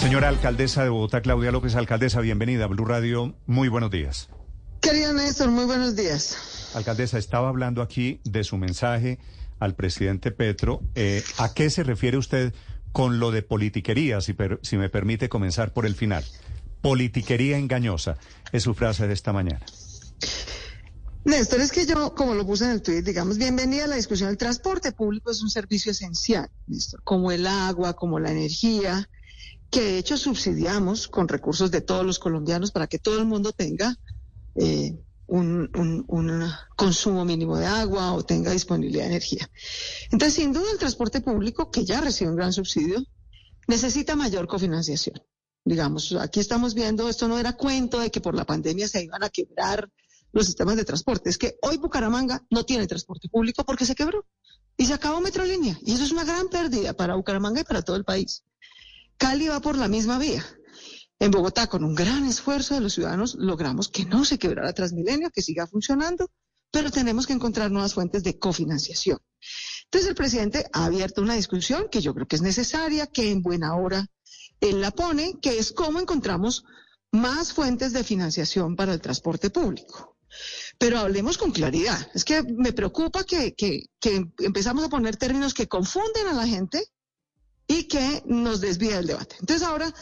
Señora alcaldesa de Bogotá, Claudia López, alcaldesa, bienvenida a Blue Radio. Muy buenos días. Querido Néstor, muy buenos días. Alcaldesa, estaba hablando aquí de su mensaje al presidente Petro. Eh, ¿A qué se refiere usted con lo de politiquería, si, si me permite comenzar por el final? Politiquería engañosa, es su frase de esta mañana. Néstor, es que yo, como lo puse en el tweet, digamos, bienvenida a la discusión. El transporte público es un servicio esencial, Néstor, como el agua, como la energía, que de hecho subsidiamos con recursos de todos los colombianos para que todo el mundo tenga eh, un, un, consumo mínimo de agua o tenga disponibilidad de energía. Entonces, sin duda, el transporte público, que ya recibe un gran subsidio, necesita mayor cofinanciación. Digamos, aquí estamos viendo, esto no era cuento de que por la pandemia se iban a quebrar los sistemas de transporte. Es que hoy Bucaramanga no tiene transporte público porque se quebró y se acabó Metrolínea. Y eso es una gran pérdida para Bucaramanga y para todo el país. Cali va por la misma vía. En Bogotá, con un gran esfuerzo de los ciudadanos, logramos que no se quebrara Transmilenio, que siga funcionando, pero tenemos que encontrar nuevas fuentes de cofinanciación. Entonces, el presidente ha abierto una discusión que yo creo que es necesaria, que en buena hora él la pone, que es cómo encontramos más fuentes de financiación para el transporte público. Pero hablemos con claridad. Es que me preocupa que, empezamos a poner términos que confunden a la gente y que nos desvía el debate. Entonces ahora,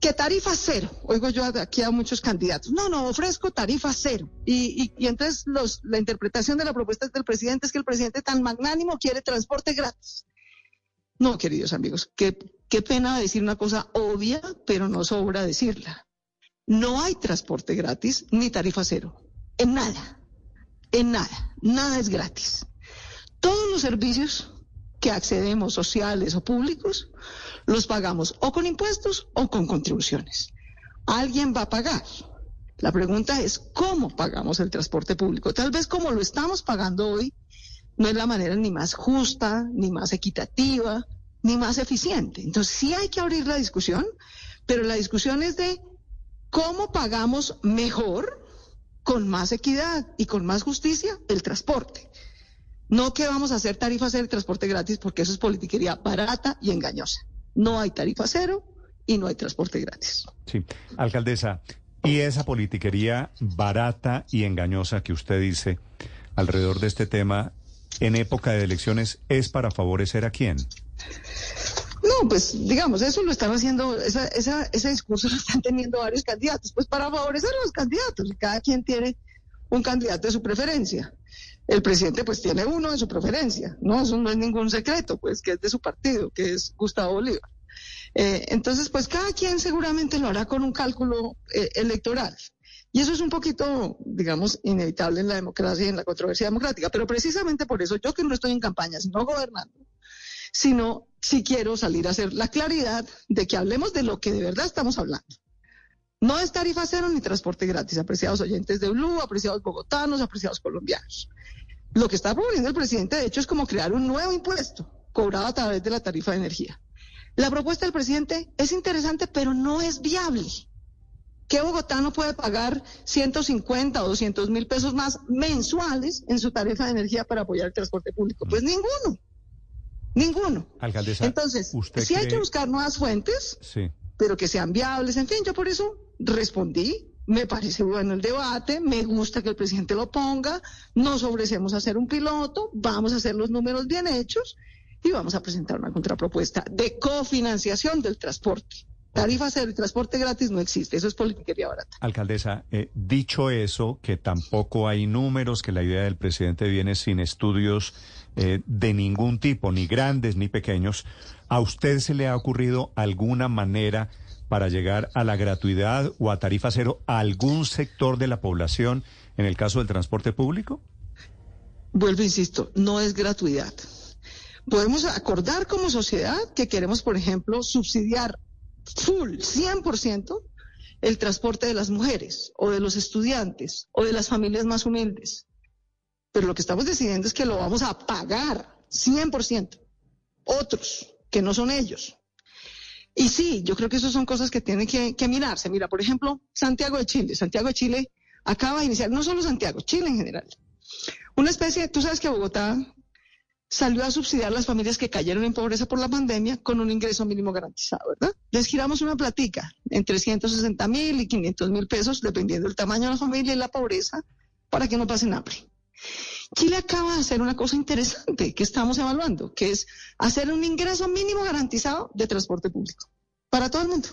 ¿qué tarifa cero? Oigo yo aquí a muchos candidatos. No, no, ofrezco tarifa cero. Y, entonces la interpretación de la propuesta del presidente es que el presidente tan magnánimo quiere transporte gratis. No, queridos amigos, qué, qué pena decir una cosa obvia, pero no sobra decirla. No hay transporte gratis ni tarifa cero. En nada. En nada. Nada es gratis. Todos los servicios que accedemos, sociales o públicos, los pagamos o con impuestos o con contribuciones. Alguien va a pagar. La pregunta es, ¿cómo pagamos el transporte público? Tal vez como lo estamos pagando hoy, no es la manera ni más justa, ni más equitativa, ni más eficiente. Entonces sí hay que abrir la discusión, pero la discusión es de cómo pagamos mejor con más equidad y con más justicia el transporte. No que vamos a hacer tarifa cero y transporte gratis porque eso es politiquería barata y engañosa. No hay tarifa cero y no hay transporte gratis. Sí, alcaldesa, y esa politiquería barata y engañosa que usted dice alrededor de este tema en época de elecciones es para favorecer a quién? No, pues digamos, eso lo están haciendo, esa, esa, ese discurso lo están teniendo varios candidatos, pues para favorecer a los candidatos, cada quien tiene un candidato de su preferencia. El presidente pues tiene uno de su preferencia, no, eso no es ningún secreto, pues que es de su partido, que es Gustavo Bolívar. Eh, entonces, pues cada quien seguramente lo hará con un cálculo eh, electoral. Y eso es un poquito, digamos, inevitable en la democracia y en la controversia democrática. Pero precisamente por eso, yo que no estoy en campaña, sino gobernando, sino si quiero salir a hacer la claridad de que hablemos de lo que de verdad estamos hablando. No es tarifa cero ni transporte gratis, apreciados oyentes de Blue, apreciados bogotanos, apreciados colombianos. Lo que está proponiendo el presidente, de hecho, es como crear un nuevo impuesto cobrado a través de la tarifa de energía. La propuesta del presidente es interesante, pero no es viable. ¿Qué bogotano puede pagar 150 o 200 mil pesos más mensuales en su tarifa de energía para apoyar el transporte público? Pues ninguno. Ninguno. Alcaldesa, Entonces, sí hay que buscar nuevas fuentes, pero que sean viables. En fin, yo por eso respondí. Me parece bueno el debate, me gusta que el presidente lo ponga, nos ofrecemos a hacer un piloto, vamos a hacer los números bien hechos y vamos a presentar una contrapropuesta de cofinanciación del transporte. Tarifa cero y transporte gratis no existe, eso es politiquería barata. Alcaldesa, eh, dicho eso, que tampoco hay números, que la idea del presidente viene sin estudios eh, de ningún tipo, ni grandes ni pequeños, ¿a usted se le ha ocurrido alguna manera para llegar a la gratuidad o a tarifa cero a algún sector de la población en el caso del transporte público? Vuelvo, insisto, no es gratuidad. Podemos acordar como sociedad que queremos, por ejemplo, subsidiar full, 100%, el transporte de las mujeres o de los estudiantes o de las familias más humildes. Pero lo que estamos decidiendo es que lo vamos a pagar 100%. Otros, que no son ellos. Y sí, yo creo que esas son cosas que tienen que, mirarse. Mira, por ejemplo, Santiago de Chile. Santiago de Chile acaba de iniciar, no solo Santiago, Chile en general. Una especie, tú sabes que Bogotá salió a subsidiar a las familias que cayeron en pobreza por la pandemia con un ingreso mínimo garantizado, ¿verdad? Les giramos una platica entre 160 mil y 500 mil pesos, dependiendo del tamaño de la familia y la pobreza, para que no pasen hambre. Chile acaba de hacer una cosa interesante que estamos evaluando, que es hacer un ingreso mínimo garantizado de transporte público para todo el mundo.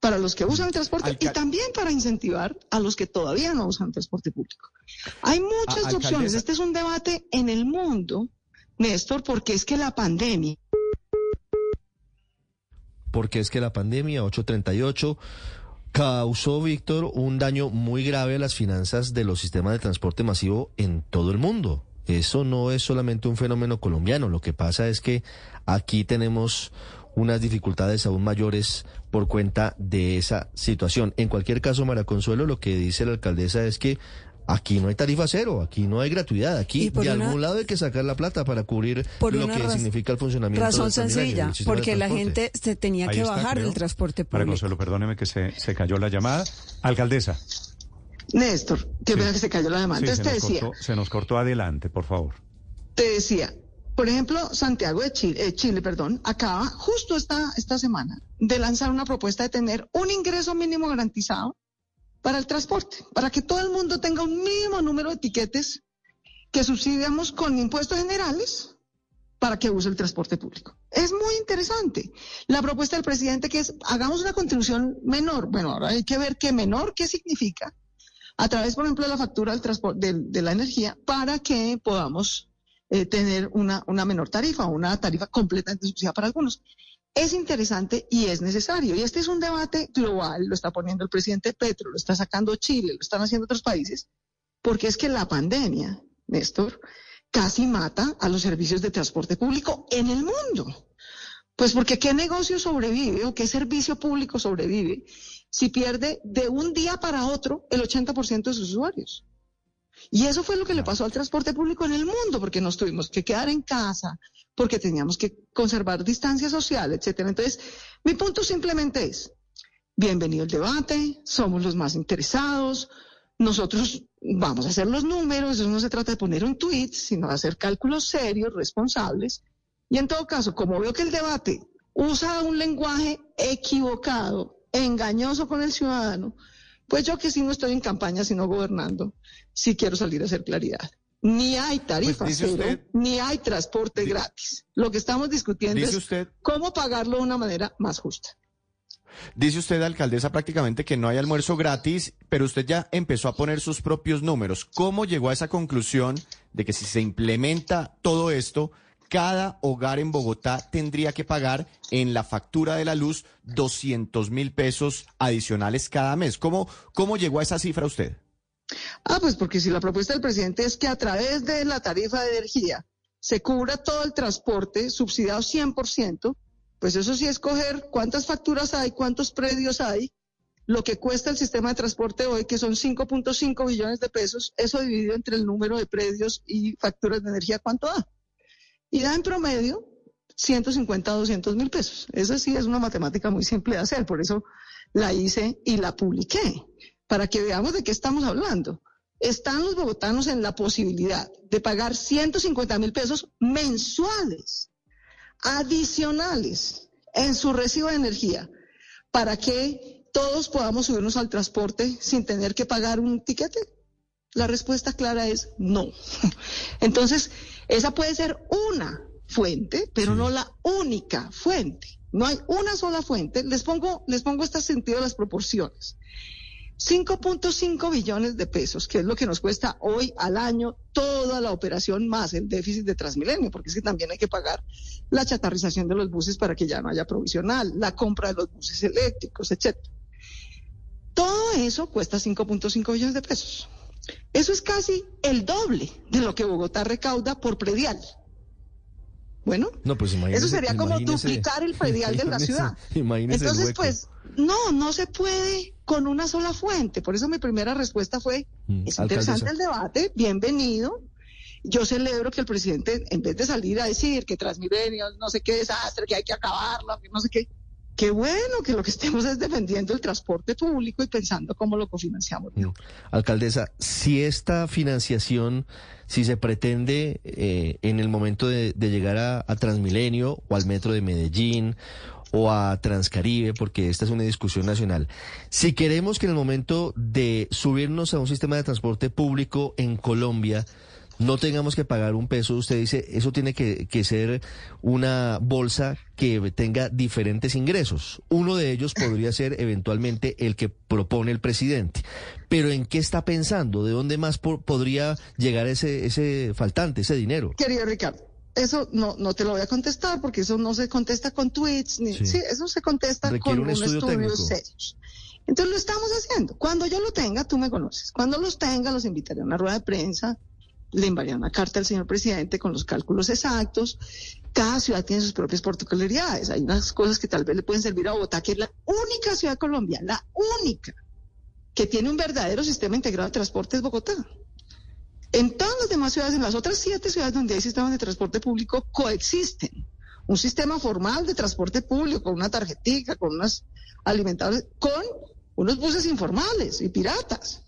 Para los que usan el transporte y también para incentivar a los que todavía no usan transporte público. Hay muchas opciones. Este es un debate en el mundo, Néstor, porque es que la pandemia. Porque es que la pandemia 838 causó, Víctor, un daño muy grave a las finanzas de los sistemas de transporte masivo en todo el mundo. Eso no es solamente un fenómeno colombiano. Lo que pasa es que aquí tenemos unas dificultades aún mayores por cuenta de esa situación. En cualquier caso, Mara Consuelo, lo que dice la alcaldesa es que Aquí no hay tarifa cero, aquí no hay gratuidad, aquí de algún lado hay que sacar la plata para cubrir lo que significa el funcionamiento. Razón sencilla, porque la gente se tenía que bajar del transporte público. Para Consuelo, perdóneme que se, se cayó la llamada. Alcaldesa. Néstor, que sí. que se cayó la llamada. Entonces te decía. Cortó, se nos cortó adelante, por favor. Te decía, por ejemplo, Santiago de Chile, eh, Chile, perdón, acaba justo esta, esta semana de lanzar una propuesta de tener un ingreso mínimo garantizado para el transporte, para que todo el mundo tenga un mínimo número de etiquetes que subsidiamos con impuestos generales para que use el transporte público. Es muy interesante. La propuesta del presidente que es, hagamos una contribución menor. Bueno, ahora hay que ver qué menor, qué significa, a través, por ejemplo, de la factura del transporte, de, de la energía, para que podamos eh, tener una, una menor tarifa una tarifa completamente subsidiada para algunos es interesante y es necesario. Y este es un debate global, lo está poniendo el presidente Petro, lo está sacando Chile, lo están haciendo otros países, porque es que la pandemia, Néstor, casi mata a los servicios de transporte público en el mundo. Pues porque qué negocio sobrevive o qué servicio público sobrevive si pierde de un día para otro el 80% de sus usuarios. Y eso fue lo que le pasó al transporte público en el mundo, porque nos tuvimos que quedar en casa, porque teníamos que conservar distancia social, etcétera. Entonces, mi punto simplemente es, bienvenido el debate, somos los más interesados, nosotros vamos a hacer los números, eso no se trata de poner un tweet, sino de hacer cálculos serios, responsables. Y en todo caso, como veo que el debate usa un lenguaje equivocado, engañoso con el ciudadano, pues yo que sí no estoy en campaña, sino gobernando, sí quiero salir a hacer claridad. Ni hay tarifa pues cero, usted, ni hay transporte dice, gratis. Lo que estamos discutiendo es usted, cómo pagarlo de una manera más justa. Dice usted, alcaldesa, prácticamente que no hay almuerzo gratis, pero usted ya empezó a poner sus propios números. ¿Cómo llegó a esa conclusión de que si se implementa todo esto, cada hogar en Bogotá tendría que pagar en la factura de la luz 200 mil pesos adicionales cada mes. ¿Cómo, ¿Cómo llegó a esa cifra usted? Ah, pues porque si la propuesta del presidente es que a través de la tarifa de energía se cubra todo el transporte subsidiado 100%, pues eso sí es coger cuántas facturas hay, cuántos predios hay, lo que cuesta el sistema de transporte hoy, que son 5.5 billones de pesos, eso dividido entre el número de predios y facturas de energía, ¿cuánto da? Y da en promedio 150 a 200 mil pesos. Esa sí es una matemática muy simple de hacer, por eso la hice y la publiqué, para que veamos de qué estamos hablando. Están los bogotanos en la posibilidad de pagar 150 mil pesos mensuales, adicionales, en su recibo de energía, para que todos podamos subirnos al transporte sin tener que pagar un tiquete. La respuesta clara es no. Entonces, esa puede ser una fuente, pero sí. no la única fuente. No hay una sola fuente. Les pongo, les pongo este sentido de las proporciones. 5.5 billones de pesos, que es lo que nos cuesta hoy al año toda la operación más el déficit de Transmilenio, porque es que también hay que pagar la chatarrización de los buses para que ya no haya provisional, la compra de los buses eléctricos, etc. Todo eso cuesta 5.5 billones de pesos. Eso es casi el doble de lo que Bogotá recauda por predial. Bueno, no, pues eso sería como duplicar el predial de la ciudad. Entonces, pues, no, no se puede con una sola fuente. Por eso mi primera respuesta fue, mm, es interesante alcaldesa. el debate, bienvenido. Yo celebro que el presidente, en vez de salir a decir que Transmilenio, no sé qué desastre, que hay que acabarlo, que no sé qué, qué bueno que lo que estemos es defendiendo el transporte público y pensando cómo lo cofinanciamos. Alcaldesa, si esta financiación, si se pretende eh, en el momento de, llegar a, a, Transmilenio o al metro de Medellín o a Transcaribe, porque esta es una discusión nacional, si queremos que en el momento de subirnos a un sistema de transporte público en Colombia, no tengamos que pagar un peso, usted dice, eso tiene que, ser una bolsa que tenga diferentes ingresos. Uno de ellos podría ser eventualmente el que propone el presidente. Pero ¿en qué está pensando? ¿De dónde más podría llegar ese, ese faltante, ese dinero? Querido Ricardo. Eso no, no te lo voy a contestar porque eso no se contesta con tweets, ni, sí. eso se contesta con un, estudio, estudio serios. Entonces lo estamos haciendo. Cuando yo lo tenga, tú me conoces. Cuando los tenga, los invitaré a una rueda de prensa le enviaría una carta al señor presidente con los cálculos exactos. Cada ciudad tiene sus propias particularidades. Hay unas cosas que tal vez le pueden servir a Bogotá, que es la única ciudad de Colombia, la única, que tiene un verdadero sistema integrado de transporte es Bogotá. En todas las demás ciudades, en las otras siete ciudades donde hay sistemas de transporte público, coexisten. Un sistema formal de transporte público, con una tarjetita, con unas alimentables, con unos buses informales y piratas.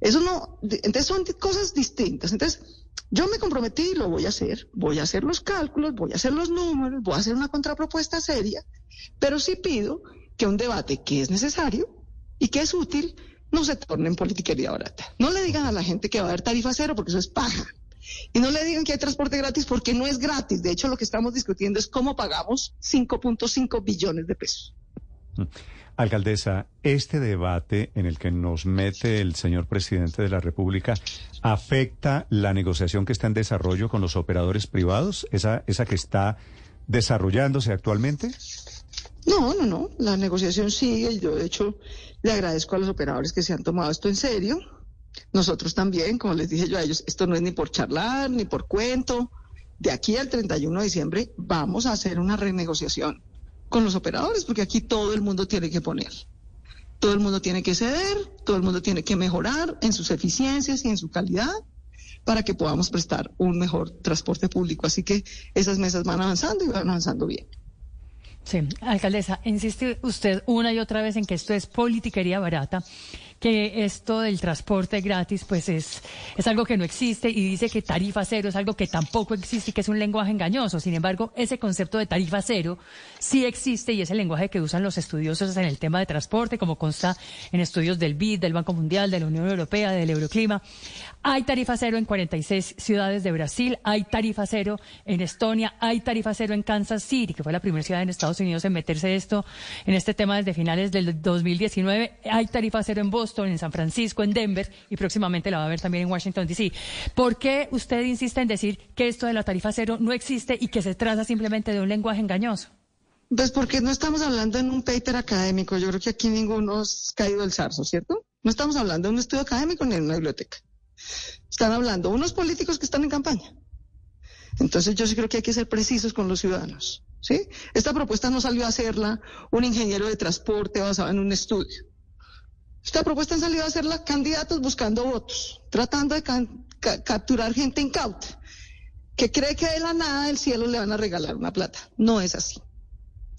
Eso no, entonces son cosas distintas. Entonces, yo me comprometí y lo voy a hacer. Voy a hacer los cálculos, voy a hacer los números, voy a hacer una contrapropuesta seria, pero sí pido que un debate que es necesario y que es útil no se torne en politiquería barata. No le digan a la gente que va a haber tarifa cero porque eso es paja. Y no le digan que hay transporte gratis porque no es gratis. De hecho, lo que estamos discutiendo es cómo pagamos 5.5 billones de pesos. Mm. Alcaldesa, este debate en el que nos mete el señor presidente de la República afecta la negociación que está en desarrollo con los operadores privados, esa, esa que está desarrollándose actualmente. No, no, no. La negociación sigue. Yo, de hecho, le agradezco a los operadores que se han tomado esto en serio. Nosotros también, como les dije yo a ellos, esto no es ni por charlar, ni por cuento. De aquí al 31 de diciembre vamos a hacer una renegociación con los operadores, porque aquí todo el mundo tiene que poner. Todo el mundo tiene que ceder, todo el mundo tiene que mejorar en sus eficiencias y en su calidad para que podamos prestar un mejor transporte público. Así que esas mesas van avanzando y van avanzando bien. Sí, alcaldesa, insiste usted una y otra vez en que esto es politiquería barata que esto del transporte gratis pues es, es algo que no existe y dice que tarifa cero es algo que tampoco existe y que es un lenguaje engañoso. Sin embargo, ese concepto de tarifa cero sí existe y es el lenguaje que usan los estudiosos en el tema de transporte, como consta en estudios del BID, del Banco Mundial, de la Unión Europea, del Euroclima. Hay tarifa cero en 46 ciudades de Brasil, hay tarifa cero en Estonia, hay tarifa cero en Kansas City, que fue la primera ciudad en Estados Unidos en meterse esto, en este tema desde finales del 2019. Hay tarifa cero en Boston en San Francisco, en Denver y próximamente la va a ver también en Washington, D.C. ¿Por qué usted insiste en decir que esto de la tarifa cero no existe y que se trata simplemente de un lenguaje engañoso? Pues porque no estamos hablando en un paper académico. Yo creo que aquí ninguno ha caído del zarzo, ¿cierto? No estamos hablando de un estudio académico ni en una biblioteca. Están hablando unos políticos que están en campaña. Entonces yo sí creo que hay que ser precisos con los ciudadanos. Esta propuesta no salió a hacerla un ingeniero de transporte basado en un estudio. Esta propuesta han salido a hacerla candidatos buscando votos, tratando de capturar gente incauta, que cree que de la nada del cielo le van a regalar una plata. No es así.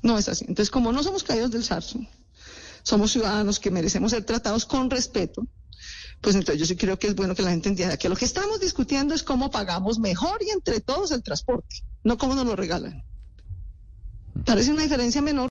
No es así. Entonces, como no somos caídos del zarzo, somos ciudadanos que merecemos ser tratados con respeto, pues entonces yo sí creo que es bueno que la gente entienda que lo que estamos discutiendo es cómo pagamos mejor y entre todos el transporte, no cómo nos lo regalan. Parece una diferencia menor.